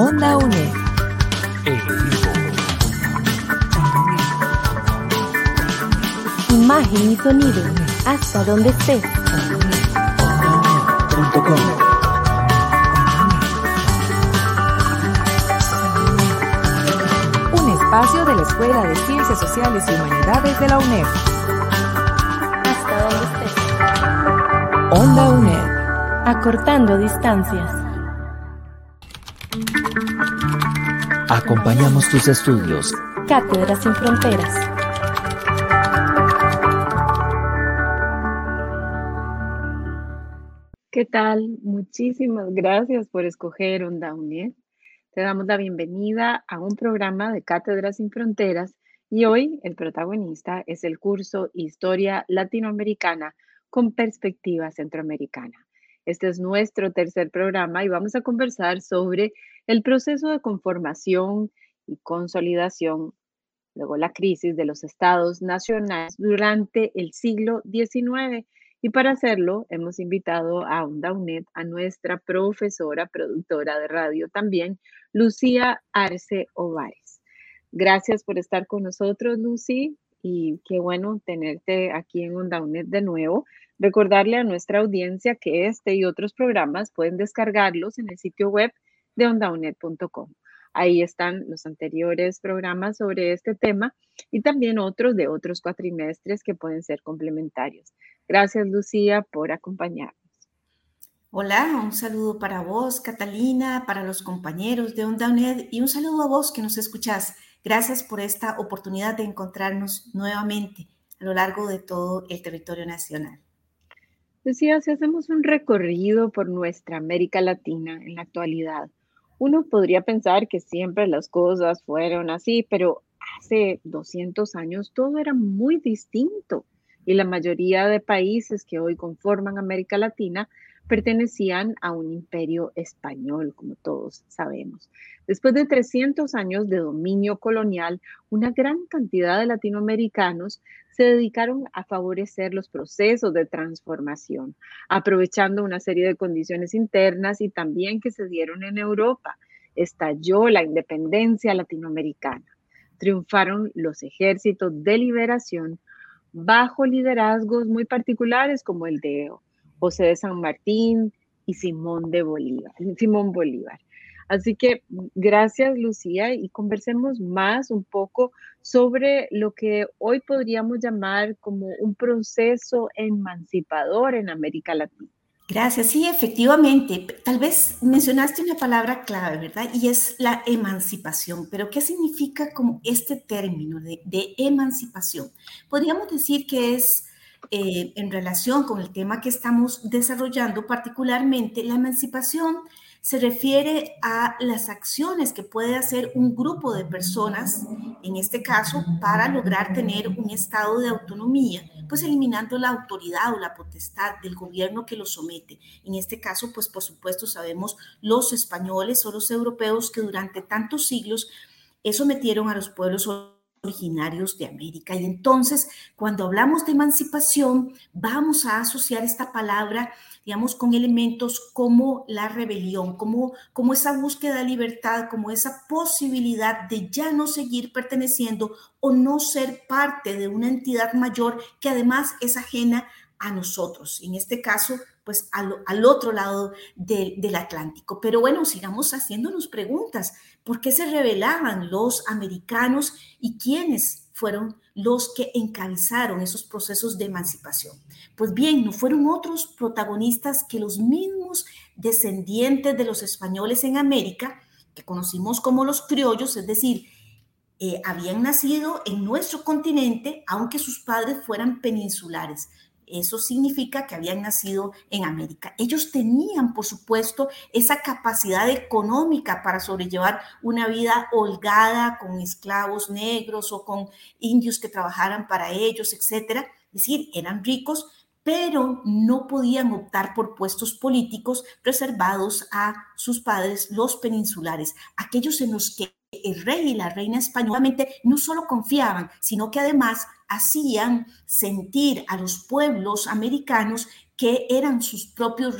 Onda UNED. Imagen y sonido, hasta donde estés. Un espacio de la Escuela de Ciencias Sociales y Humanidades de la UNED. Hasta donde estés. Onda UNED. Acortando distancias. Acompañamos tus estudios. Cátedra sin fronteras. ¿Qué tal? Muchísimas gracias por escoger Onda UNED. Te damos la bienvenida a un programa de Cátedra sin Fronteras y hoy el protagonista es el curso Historia Latinoamericana con perspectiva centroamericana. Este es nuestro tercer programa y vamos a conversar sobre el proceso de conformación y consolidación, luego la crisis de los estados nacionales durante el siglo XIX. Y para hacerlo, hemos invitado a Onda UNED a nuestra profesora, productora de radio también, Lucía Arce Ovares. Gracias por estar con nosotros, Lucy, y qué bueno tenerte aquí en Onda UNED de nuevo. Recordarle a nuestra audiencia que este y otros programas pueden descargarlos en el sitio web de ondaunet.com. Ahí están los anteriores programas sobre este tema y también otros de otros cuatrimestres que pueden ser complementarios. Gracias, Lucía, por acompañarnos. Hola, un saludo para vos, Catalina, para los compañeros de Onda UNED y un saludo a vos que nos escuchás. Gracias por esta oportunidad de encontrarnos nuevamente a lo largo de todo el territorio nacional. Lucía, si hacemos un recorrido por nuestra América Latina en la actualidad, uno podría pensar que siempre las cosas fueron así, pero hace 200 años todo era muy distinto y la mayoría de países que hoy conforman América Latina pertenecían a un imperio español, como todos sabemos. Después de 300 años de dominio colonial, una gran cantidad de latinoamericanos se dedicaron a favorecer los procesos de transformación, aprovechando una serie de condiciones internas y también que se dieron en Europa. Estalló la independencia latinoamericana. Triunfaron los ejércitos de liberación bajo liderazgos muy particulares como el de José de San Martín y Simón de Bolívar, Simón Bolívar. Así que gracias Lucía y conversemos más un poco sobre lo que hoy podríamos llamar como un proceso emancipador en América Latina. Gracias, sí, efectivamente. Tal vez mencionaste una palabra clave, ¿verdad? Y es la emancipación. Pero ¿qué significa como este término de, de emancipación? Podríamos decir que es eh, en relación con el tema que estamos desarrollando, particularmente la emancipación se refiere a las acciones que puede hacer un grupo de personas, en este caso, para lograr tener un estado de autonomía, pues eliminando la autoridad o la potestad del gobierno que lo somete. En este caso, pues por supuesto sabemos los españoles o los europeos que durante tantos siglos sometieron a los pueblos originarios de América. Y entonces, cuando hablamos de emancipación, vamos a asociar esta palabra, digamos, con elementos como la rebelión, como, como esa búsqueda de libertad, como esa posibilidad de ya no seguir perteneciendo o no ser parte de una entidad mayor que además es ajena a nosotros. En este caso, pues al, otro lado del Atlántico. Pero bueno, sigamos haciéndonos preguntas. ¿Por qué se rebelaban los americanos y quiénes fueron los que encabezaron esos procesos de emancipación? Pues bien, no fueron otros protagonistas que los mismos descendientes de los españoles en América, que conocimos como los criollos, es decir, eh, habían nacido en nuestro continente, aunque sus padres fueran peninsulares. Eso significa que habían nacido en América. Ellos tenían, por supuesto, esa capacidad económica para sobrellevar una vida holgada con esclavos negros o con indios que trabajaran para ellos, etcétera. Es decir, eran ricos, pero no podían optar por puestos políticos reservados a sus padres, los peninsulares, aquellos en los que el rey y la reina españolamente no solo confiaban, sino que además hacían sentir a los pueblos americanos que eran sus propios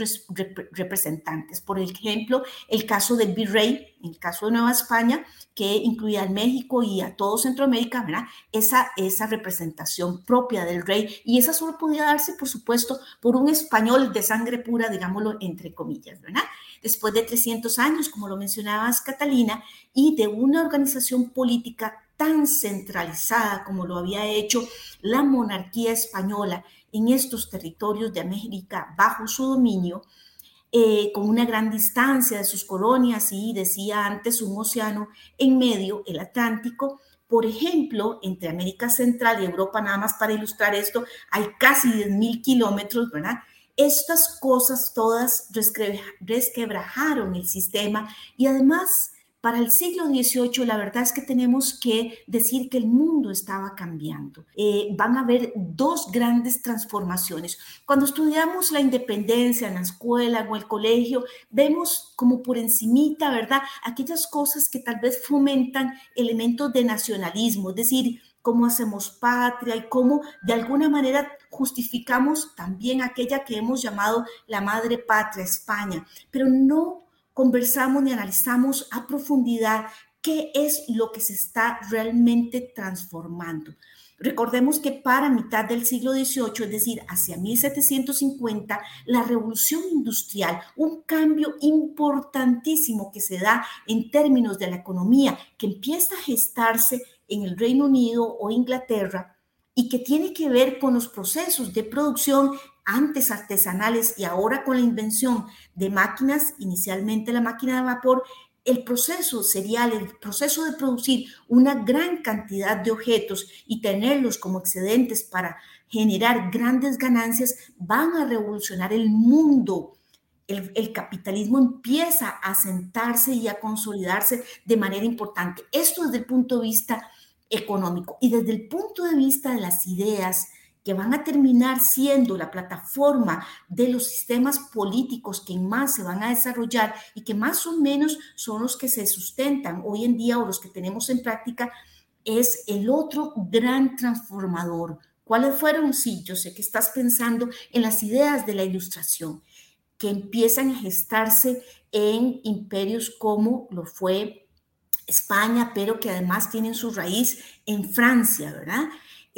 representantes. Por ejemplo, el caso del virrey, el caso de Nueva España, que incluía a México y a todo Centroamérica, ¿verdad? Esa, esa representación propia del rey. Y esa solo podía darse, por supuesto, por un español de sangre pura, digámoslo entre comillas, ¿verdad? Después de 300 años, como lo mencionabas, Catalina, y de una organización política tan centralizada como lo había hecho la monarquía española en estos territorios de América bajo su dominio, eh, con una gran distancia de sus colonias y, decía antes, un océano en medio, el Atlántico. Por ejemplo, entre América Central y Europa, nada más para ilustrar esto, hay casi 10.000 kilómetros, ¿verdad? Estas cosas todas resquebrajaron el sistema y además para el siglo XVIII, la verdad es que tenemos que decir que el mundo estaba cambiando. Eh, van a haber dos grandes transformaciones. Cuando estudiamos la independencia en la escuela o el colegio, vemos como por encimita, ¿verdad? Aquellas cosas que tal vez fomentan elementos de nacionalismo, es decir, cómo hacemos patria y cómo de alguna manera justificamos también aquella que hemos llamado la madre patria, España, pero no conversamos y analizamos a profundidad qué es lo que se está realmente transformando. Recordemos que para mitad del siglo XVIII, es decir, hacia 1750, la revolución industrial, un cambio importantísimo que se da en términos de la economía, que empieza a gestarse en el Reino Unido o Inglaterra y que tiene que ver con los procesos de producción antes artesanales y ahora con la invención de máquinas, inicialmente la máquina de vapor, el proceso serial, el proceso de producir una gran cantidad de objetos y tenerlos como excedentes para generar grandes ganancias, van a revolucionar el mundo. El, el, capitalismo empieza a sentarse y a consolidarse de manera importante. Esto desde el punto de vista económico y desde el punto de vista de las ideas, que van a terminar siendo la plataforma de los sistemas políticos que más se van a desarrollar y que más o menos son los que se sustentan hoy en día o los que tenemos en práctica, es el otro gran transformador. ¿Cuáles fueron? Sí, yo sé que estás pensando en las ideas de la ilustración, que empiezan a gestarse en imperios como lo fue España, pero que además tienen su raíz en Francia, ¿verdad?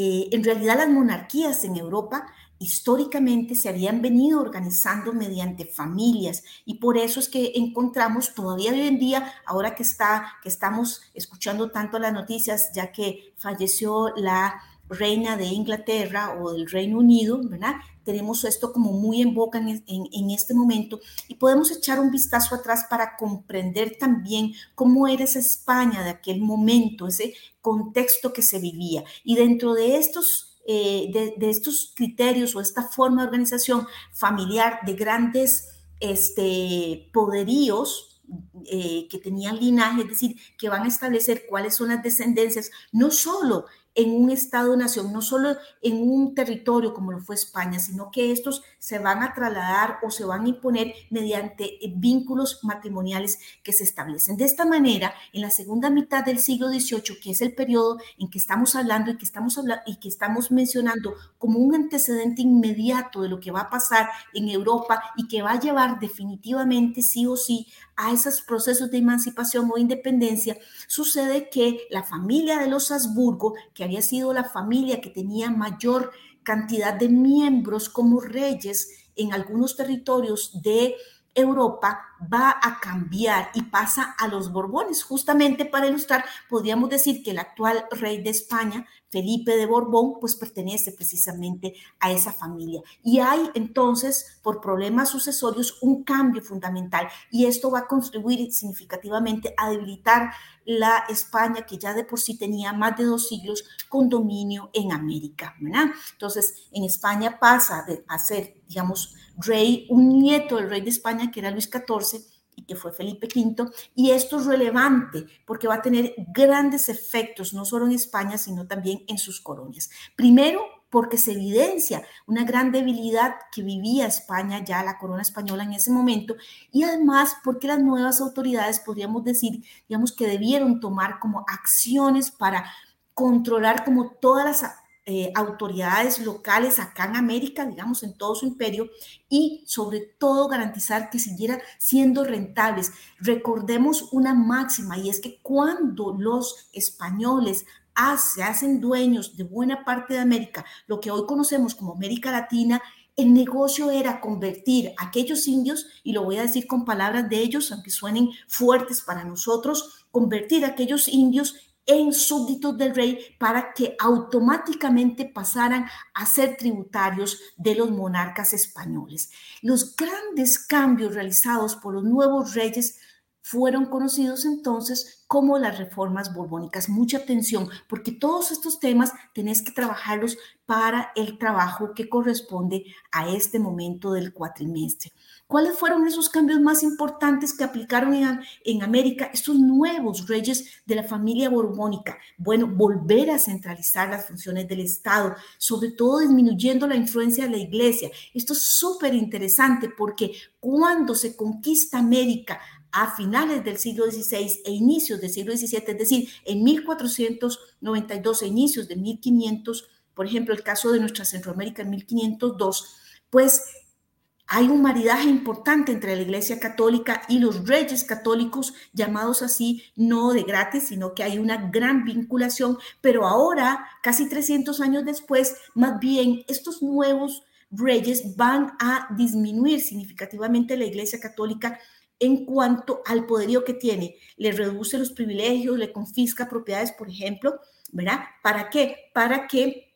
Eh, en realidad las monarquías en Europa históricamente se habían venido organizando mediante familias y por eso es que encontramos todavía hoy en día, ahora que, está, que estamos escuchando tanto las noticias, ya que falleció la reina de Inglaterra o del Reino Unido, ¿verdad? Tenemos esto como muy en boca en, este momento y podemos echar un vistazo atrás para comprender también cómo era esa España de aquel momento, ese contexto que se vivía. Y dentro de estos, eh, de, estos criterios o esta forma de organización familiar de grandes este, poderíos, eh, que tenían linaje, es decir, que van a establecer cuáles son las descendencias, no solo en un Estado-nación, no solo en un territorio como lo fue España, sino que estos se van a trasladar o se van a imponer mediante eh, vínculos matrimoniales que se establecen. De esta manera, en la segunda mitad del siglo XVIII, que es el periodo en que estamos hablando y que estamos, hablando, y que estamos mencionando como un antecedente inmediato de lo que va a pasar en Europa y que va a llevar definitivamente sí o sí a esos procesos de emancipación o independencia, sucede que la familia de los Habsburgo, que había sido la familia que tenía mayor cantidad de miembros como reyes en algunos territorios de Europa va a cambiar y pasa a los Borbones. Justamente para ilustrar, podríamos decir que el actual rey de España, Felipe de Borbón, pues pertenece precisamente a esa familia. Y hay entonces, por problemas sucesorios, un cambio fundamental y esto va a contribuir significativamente a debilitar la España que ya de por sí tenía más de dos siglos con dominio en América. Entonces, en España pasa de, a ser, digamos, rey, un nieto del rey de España, que era Luis XIV, y que fue Felipe V, y esto es relevante porque va a tener grandes efectos, no solo en España, sino también en sus colonias. Primero, porque se evidencia una gran debilidad que vivía España, ya la corona española en ese momento, y además porque las nuevas autoridades, podríamos decir, digamos que debieron tomar como acciones para controlar como todas las eh, autoridades locales acá en América, digamos, en todo su imperio, y sobre todo garantizar que siguiera siendo rentables. Recordemos una máxima, y es que cuando los españoles se hacen dueños de buena parte de América, lo que hoy conocemos como América Latina, el negocio era convertir a aquellos indios, y lo voy a decir con palabras de ellos, aunque suenen fuertes para nosotros, convertir a aquellos indios en súbditos del rey para que automáticamente pasaran a ser tributarios de los monarcas españoles. Los grandes cambios realizados por los nuevos reyes fueron conocidos entonces como las reformas borbónicas. Mucha atención, porque todos estos temas tenés que trabajarlos para el trabajo que corresponde a este momento del cuatrimestre. ¿Cuáles fueron esos cambios más importantes que aplicaron en, América estos nuevos reyes de la familia borbónica? Bueno, volver a centralizar las funciones del Estado, sobre todo disminuyendo la influencia de la iglesia. Esto es súper interesante porque cuando se conquista América a finales del siglo XVI e inicios del siglo XVII, es decir, en 1492 e inicios de 1500, por ejemplo, el caso de nuestra Centroamérica en 1502, pues hay un maridaje importante entre la Iglesia Católica y los reyes católicos, llamados así, no de gratis, sino que hay una gran vinculación, pero ahora, casi 300 años después, más bien estos nuevos reyes van a disminuir significativamente la Iglesia Católica en cuanto al poderío que tiene. Le reduce los privilegios, le confisca propiedades, por ejemplo, ¿verdad? ¿Para qué? Para que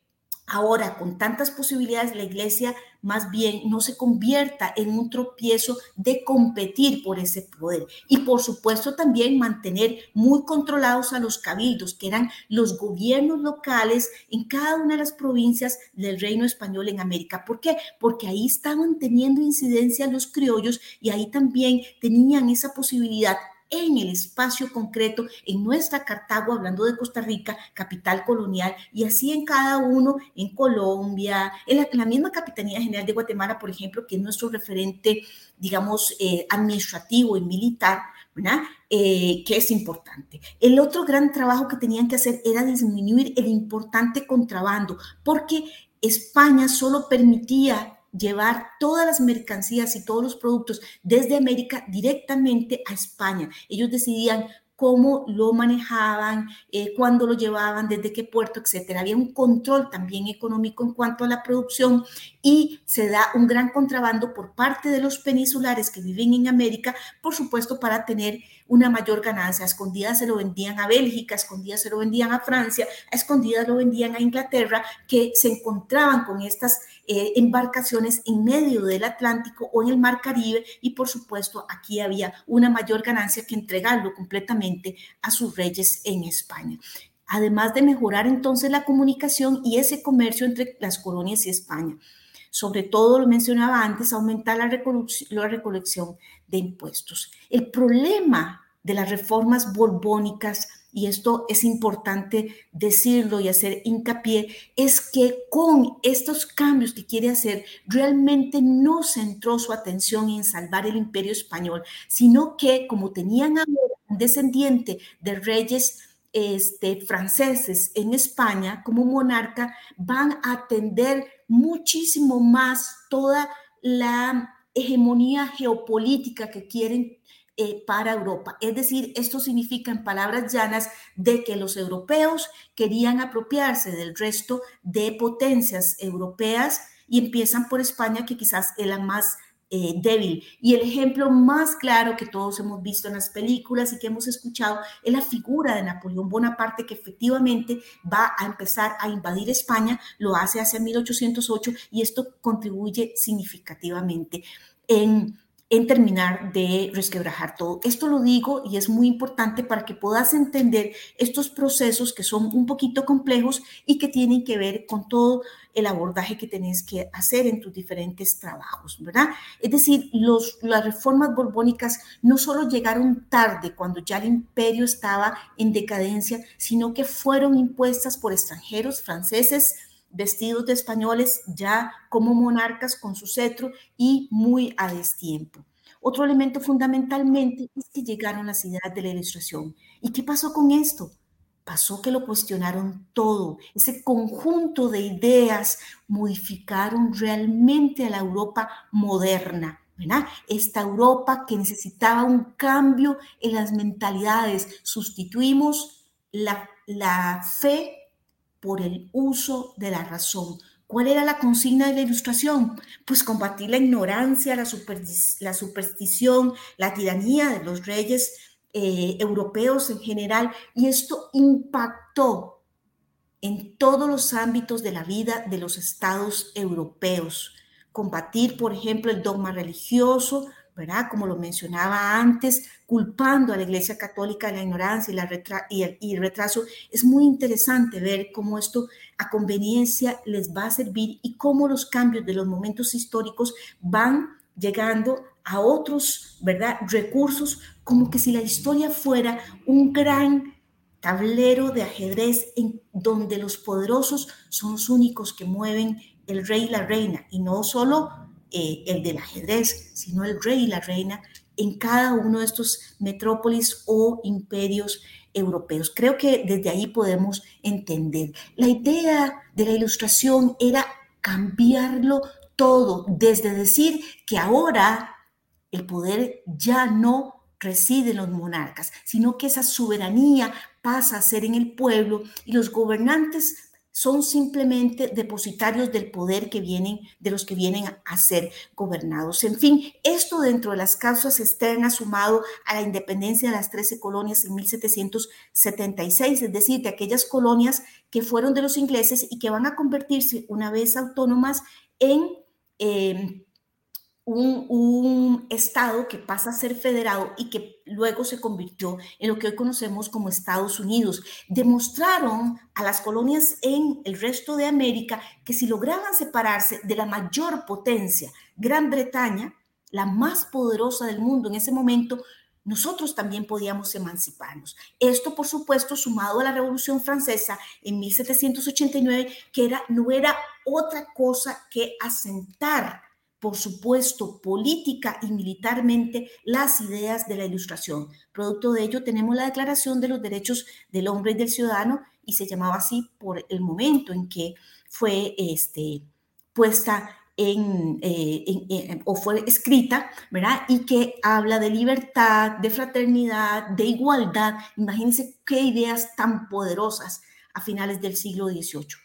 ahora con tantas posibilidades la iglesia más bien no se convierta en un tropiezo de competir por ese poder. Y por supuesto también mantener muy controlados a los cabildos, que eran los gobiernos locales en cada una de las provincias del reino español en América. ¿Por qué? Porque ahí estaban teniendo incidencia los criollos y ahí también tenían esa posibilidad en el espacio concreto, en nuestra Cartago, hablando de Costa Rica, capital colonial, y así en cada uno, en Colombia, en la, misma Capitanía General de Guatemala, por ejemplo, que es nuestro referente, digamos, eh, administrativo y militar, ¿verdad? Eh, que es importante. El otro gran trabajo que tenían que hacer era disminuir el importante contrabando, porque España solo permitía llevar todas las mercancías y todos los productos desde América directamente a España. Ellos decidían cómo lo manejaban, eh, cuándo lo llevaban, desde qué puerto, etcétera. Había un control también económico en cuanto a la producción y se da un gran contrabando por parte de los peninsulares que viven en América, por supuesto, para tener una mayor ganancia. A escondidas se lo vendían a Bélgica, a escondidas se lo vendían a Francia, a escondidas lo vendían a Inglaterra, que se encontraban con estas eh, embarcaciones en medio del Atlántico o en el Mar Caribe y por supuesto aquí había una mayor ganancia que entregarlo completamente a sus reyes en España además de mejorar entonces la comunicación y ese comercio entre las colonias y España. Sobre todo, lo mencionaba antes, aumentar la, recolección de impuestos. El problema de las reformas borbónicas y esto es importante decirlo y hacer hincapié, es que con estos cambios que quiere hacer, realmente no centró su atención en salvar el imperio español, sino que como tenían un descendiente de reyes este, franceses en España como monarca, van a atender muchísimo más toda la hegemonía geopolítica que quieren eh, para Europa. Es decir, esto significa en palabras llanas de que los europeos querían apropiarse del resto de potencias europeas y empiezan por España, que quizás es la más eh, débil. Y el ejemplo más claro que todos hemos visto en las películas y que hemos escuchado es la figura de Napoleón Bonaparte, que efectivamente va a empezar a invadir España, lo hace hacia 1808 y esto contribuye significativamente en en terminar de resquebrajar todo. Esto lo digo y es muy importante para que puedas entender estos procesos que son un poquito complejos y que tienen que ver con todo el abordaje que tenés que hacer en tus diferentes trabajos, ¿verdad? Es decir, los, las reformas borbónicas no solo llegaron tarde cuando ya el imperio estaba en decadencia, sino que fueron impuestas por extranjeros franceses, vestidos de españoles ya como monarcas con su cetro y muy a destiempo. Otro elemento fundamentalmente es que llegaron las ideas de la ilustración. ¿Y qué pasó con esto? pasó que lo cuestionaron todo. Ese conjunto de ideas modificaron realmente a la Europa moderna. Esta Europa que necesitaba un cambio en las mentalidades. Sustituimos la, la fe por el uso de la razón. ¿Cuál era la consigna de la ilustración? Pues combatir la ignorancia, la, superstición, la tiranía de los reyes eh, europeos en general, y esto impactó en todos los ámbitos de la vida de los estados europeos. Combatir, por ejemplo, el dogma religioso, ¿verdad? Como lo mencionaba antes, culpando a la Iglesia Católica de la ignorancia y, la y, el, retraso. Es muy interesante ver cómo esto a conveniencia les va a servir y cómo los cambios de los momentos históricos van llegando a otros, ¿verdad? Recursos, como que si la historia fuera un gran tablero de ajedrez en donde los poderosos son los únicos que mueven el rey y la reina, y no solo eh, el del ajedrez, sino el rey y la reina en cada uno de estos metrópolis o imperios europeos. Creo que desde ahí podemos entender. La idea de la ilustración era cambiarlo todo, desde decir que ahora el poder ya no reside en los monarcas, sino que esa soberanía pasa a ser en el pueblo y los gobernantes son simplemente depositarios del poder que vienen, de los que vienen a ser gobernados. En fin, esto dentro de las causas externas sumado a la independencia de las 13 colonias en 1776, es decir, de aquellas colonias que fueron de los ingleses y que van a convertirse una vez autónomas en... Eh, un, Estado que pasa a ser federado y que luego se convirtió en lo que hoy conocemos como Estados Unidos. Demostraron a las colonias en el resto de América que si lograban separarse de la mayor potencia, Gran Bretaña, la más poderosa del mundo en ese momento, nosotros también podíamos emanciparnos. Esto, por supuesto, sumado a la Revolución Francesa en 1789, que era, no era otra cosa que asentar por supuesto, política y militarmente las ideas de la Ilustración. Producto de ello tenemos la Declaración de los Derechos del Hombre y del Ciudadano y se llamaba así por el momento en que fue este, puesta en, eh, o fue escrita, ¿verdad? Y que habla de libertad, de fraternidad, de igualdad. Imagínense qué ideas tan poderosas a finales del siglo XVIII.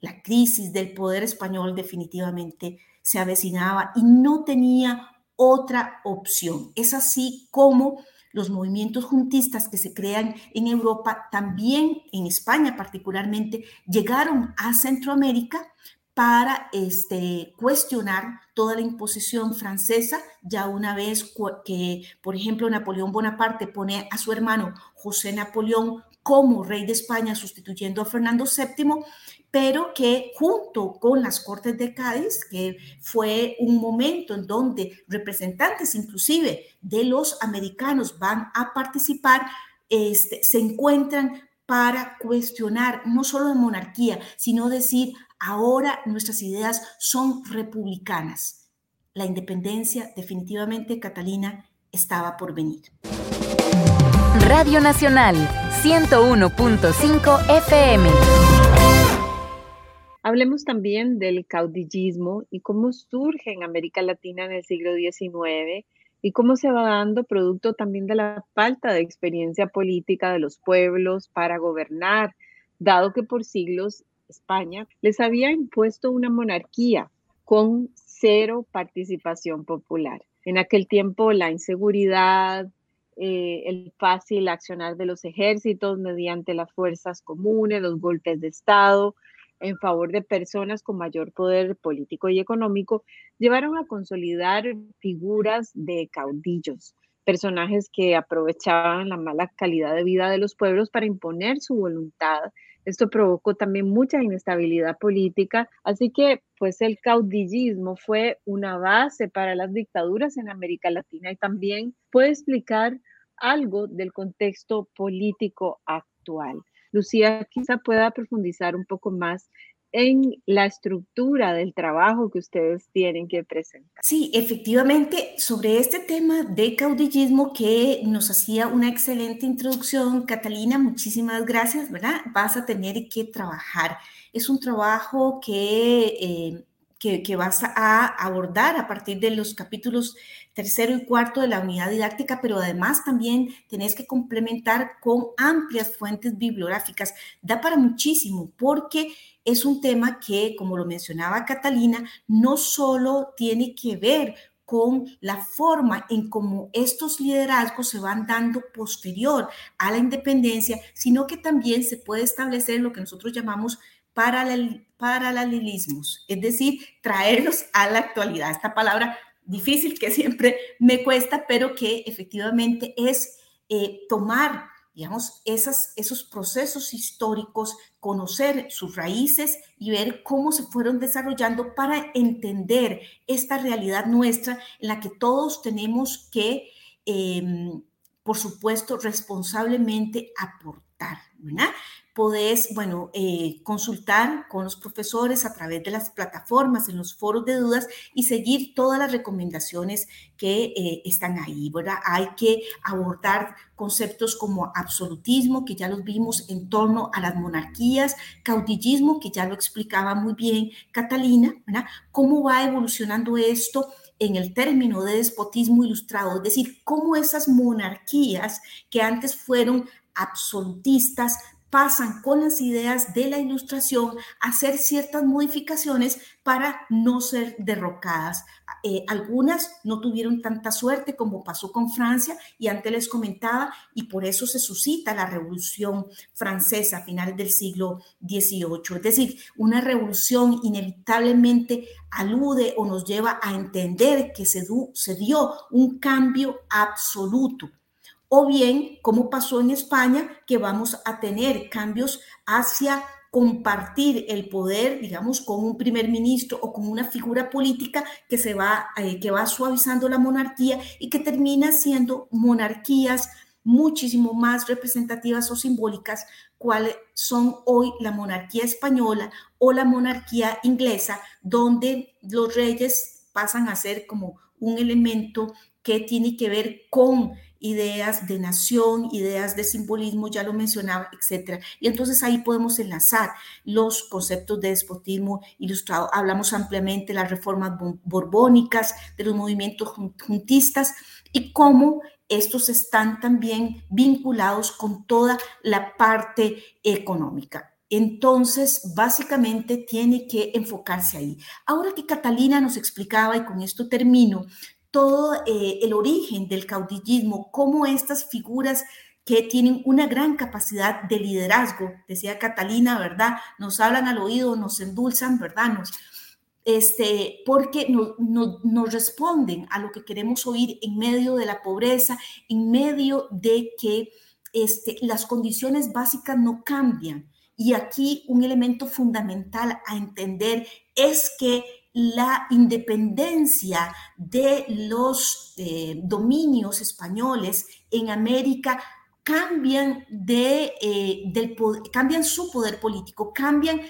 La crisis del poder español definitivamente se avecinaba y no tenía otra opción. Es así como los movimientos juntistas que se crean en Europa, también en España particularmente, llegaron a Centroamérica para este, cuestionar toda la imposición francesa, ya una vez que, por ejemplo, Napoleón Bonaparte pone a su hermano José Napoleón como rey de España sustituyendo a Fernando VII, pero que junto con las Cortes de Cádiz, que fue un momento en donde representantes inclusive de los americanos van a participar, este, se encuentran para cuestionar no solo la monarquía, sino decir, ahora nuestras ideas son republicanas. La independencia definitivamente, Catalina, estaba por venir. Radio Nacional, 101.5 FM. Hablemos también del caudillismo y cómo surge en América Latina en el siglo XIX y cómo se va dando producto también de la falta de experiencia política de los pueblos para gobernar, dado que por siglos España les había impuesto una monarquía con cero participación popular. En aquel tiempo la inseguridad, eh, el fácil accionar de los ejércitos mediante las fuerzas comunes, los golpes de Estado, en favor de personas con mayor poder político y económico, llevaron a consolidar figuras de caudillos, personajes que aprovechaban la mala calidad de vida de los pueblos para imponer su voluntad. Esto provocó también mucha inestabilidad política, así que pues el caudillismo fue una base para las dictaduras en América Latina y también puede explicar algo del contexto político actual. Lucía quizá pueda profundizar un poco más en la estructura del trabajo que ustedes tienen que presentar. Sí, efectivamente, sobre este tema de caudillismo que nos hacía una excelente introducción, Catalina, muchísimas gracias, ¿verdad? Vas a tener que trabajar. Es un trabajo que... Eh, que, vas a abordar a partir de los capítulos tercero y cuarto de la unidad didáctica, pero además también tenés que complementar con amplias fuentes bibliográficas. Da para muchísimo porque es un tema que, como lo mencionaba Catalina, no solo tiene que ver con la forma en cómo estos liderazgos se van dando posterior a la independencia, sino que también se puede establecer lo que nosotros llamamos paralelismos, es decir, traerlos a la actualidad. Esta palabra difícil que siempre me cuesta, pero que efectivamente es eh, tomar, digamos, esos procesos históricos, conocer sus raíces y ver cómo se fueron desarrollando para entender esta realidad nuestra en la que todos tenemos que, em, por supuesto, responsablemente aportar, ¿verdad? Podés, bueno, eh, consultar con los profesores a través de las plataformas, en los foros de dudas y seguir todas las recomendaciones que eh, están ahí, ¿verdad? Hay que abordar conceptos como absolutismo, que ya los vimos en torno a las monarquías, caudillismo, que ya lo explicaba muy bien Catalina, ¿verdad? ¿Cómo va evolucionando esto? en el término de despotismo ilustrado, es decir, cómo esas monarquías que antes fueron absolutistas, pasan con las ideas de la ilustración a hacer ciertas modificaciones para no ser derrocadas. Eh, algunas no tuvieron tanta suerte como pasó con Francia y antes les comentaba y por eso se suscita la revolución francesa a finales del siglo XVIII. Es decir, una revolución inevitablemente alude o nos lleva a entender que se, se dio un cambio absoluto o bien, como pasó en España, que vamos a tener cambios hacia compartir el poder, digamos, con un primer ministro o con una figura política que se va, eh, que va suavizando la monarquía y que termina siendo monarquías muchísimo más representativas o simbólicas, cuáles son hoy la monarquía española o la monarquía inglesa, donde los reyes pasan a ser como un elemento que tiene que ver con ideas de nación, ideas de simbolismo, ya lo mencionaba, etcétera. Y entonces ahí podemos enlazar los conceptos de despotismo ilustrado. Hablamos ampliamente de las reformas borbónicas, de los movimientos juntistas y cómo estos están también vinculados con toda la parte económica. Entonces, básicamente tiene que enfocarse ahí. Ahora que Catalina nos explicaba, y con esto termino, todo eh, el origen del caudillismo, cómo estas figuras que tienen una gran capacidad de liderazgo, decía Catalina, ¿verdad? Nos hablan al oído, nos endulzan, ¿verdad? Nos, este, porque nos no, responden a lo que queremos oír en medio de la pobreza, en medio de que este, las condiciones básicas no cambian. Y aquí un elemento fundamental a entender es que la independencia de los eh, dominios españoles en América cambian, de, eh, del, cambian su poder político, cambian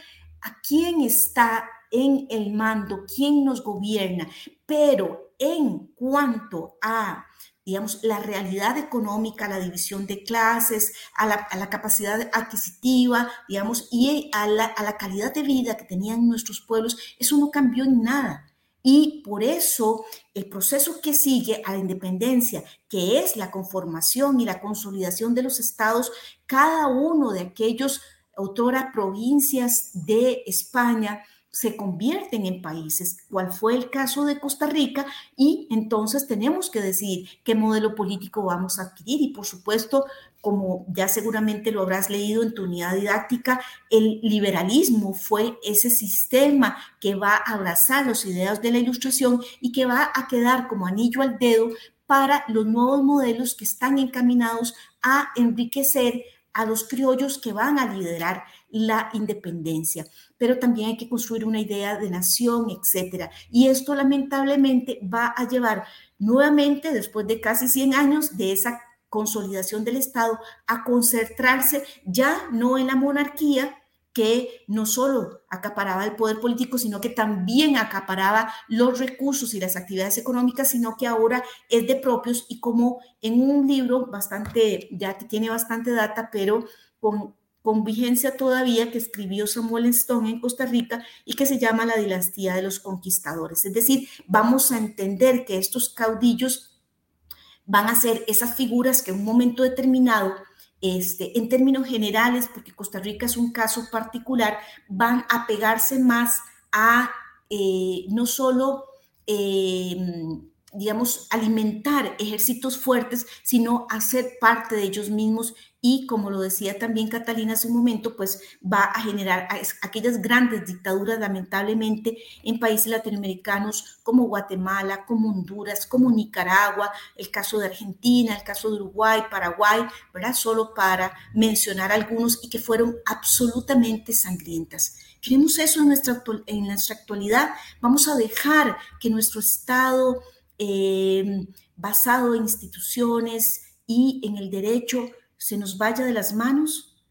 a quién está en el mando, quién nos gobierna, pero en cuanto a digamos, la realidad económica, la división de clases, a la, capacidad adquisitiva, digamos, y a la, a la, calidad de vida que tenían nuestros pueblos, eso no cambió en nada. Y por eso el proceso que sigue a la independencia, que es la conformación y la consolidación de los estados, cada uno de aquellos autoras provincias de España, se convierten en países, cual fue el caso de Costa Rica, y entonces tenemos que decidir qué modelo político vamos a adquirir. Y por supuesto, como ya seguramente lo habrás leído en tu unidad didáctica, el liberalismo fue ese sistema que va a abrazar las ideas de la ilustración y que va a quedar como anillo al dedo para los nuevos modelos que están encaminados a enriquecer a los criollos que van a liderar la independencia, pero también hay que construir una idea de nación, etcétera. Y esto lamentablemente va a llevar nuevamente, después de casi 100 años de esa consolidación del Estado, a concentrarse ya no en la monarquía, que no solo acaparaba el poder político, sino que también acaparaba los recursos y las actividades económicas, sino que ahora es de propios y como en un libro bastante, ya que tiene bastante data, pero con, con vigencia todavía, que escribió Samuel Stone en Costa Rica y que se llama La dinastía de los conquistadores. Es decir, vamos a entender que estos caudillos van a ser esas figuras que en un momento determinado este, en términos generales, porque Costa Rica es un caso particular, van a pegarse más a eh, no solo eh, digamos, alimentar ejércitos fuertes, sino hacer parte de ellos mismos y, como lo decía también Catalina hace un momento, pues va a generar aquellas grandes dictaduras, lamentablemente, en países latinoamericanos como Guatemala, como Honduras, como Nicaragua, el caso de Argentina, el caso de Uruguay, Paraguay, ¿verdad? Solo para mencionar algunos y que fueron absolutamente sangrientas. Queremos eso en nuestra, en nuestra actualidad. Vamos a dejar que nuestro Estado Em, basado en instituciones y en el derecho se nos vaya de las manos,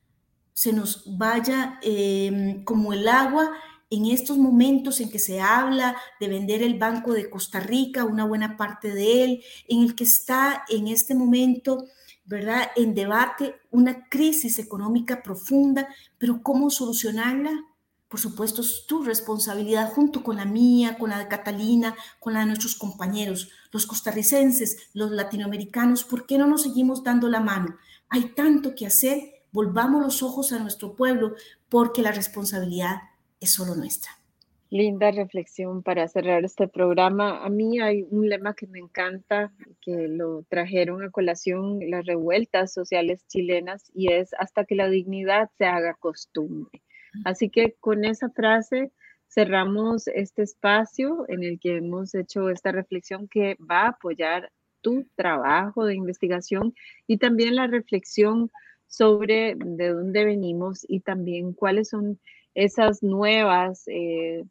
se nos vaya em, como el agua en estos momentos en que se habla de vender el Banco de Costa Rica, una buena parte de él, en el que está en este momento, ¿verdad?, en debate una crisis económica profunda, pero ¿cómo solucionarla? Por supuesto, es tu responsabilidad junto con la mía, con la de Catalina, con la de nuestros compañeros, los costarricenses, los latinoamericanos. ¿Por qué no nos seguimos dando la mano? Hay tanto que hacer. Volvamos los ojos a nuestro pueblo porque la responsabilidad es solo nuestra. Linda reflexión para cerrar este programa. A mí hay un lema que me encanta, que lo trajeron a colación las revueltas sociales chilenas y es hasta que la dignidad se haga costumbre. Así que con esa frase cerramos este espacio en el que hemos hecho esta reflexión que va a apoyar tu trabajo de investigación y también la reflexión sobre de dónde venimos y también cuáles son esas nuevas eh,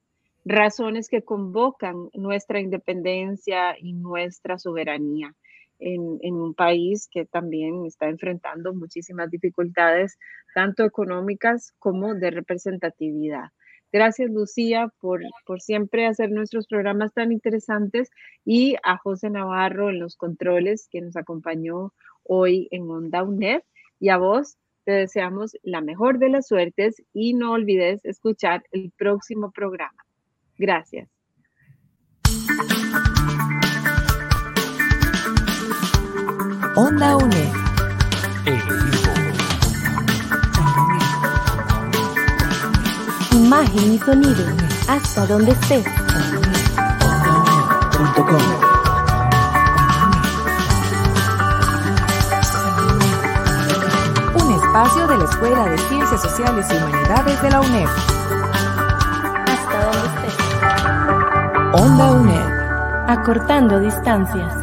razones que convocan nuestra independencia y nuestra soberanía en, un país que también está enfrentando muchísimas dificultades, tanto económicas como de representatividad. Gracias, Lucía, por, por siempre hacer nuestros programas tan interesantes y a José Navarro en los controles que nos acompañó hoy en Onda UNED. Y a vos te deseamos la mejor de las suertes y no olvides escuchar el próximo programa. Gracias. Onda UNED. Imagen y sonido, hasta donde estés. Un espacio de la Escuela de Ciencias Sociales y Humanidades de la UNED. Hasta donde estés. Onda UNED. Acortando distancias.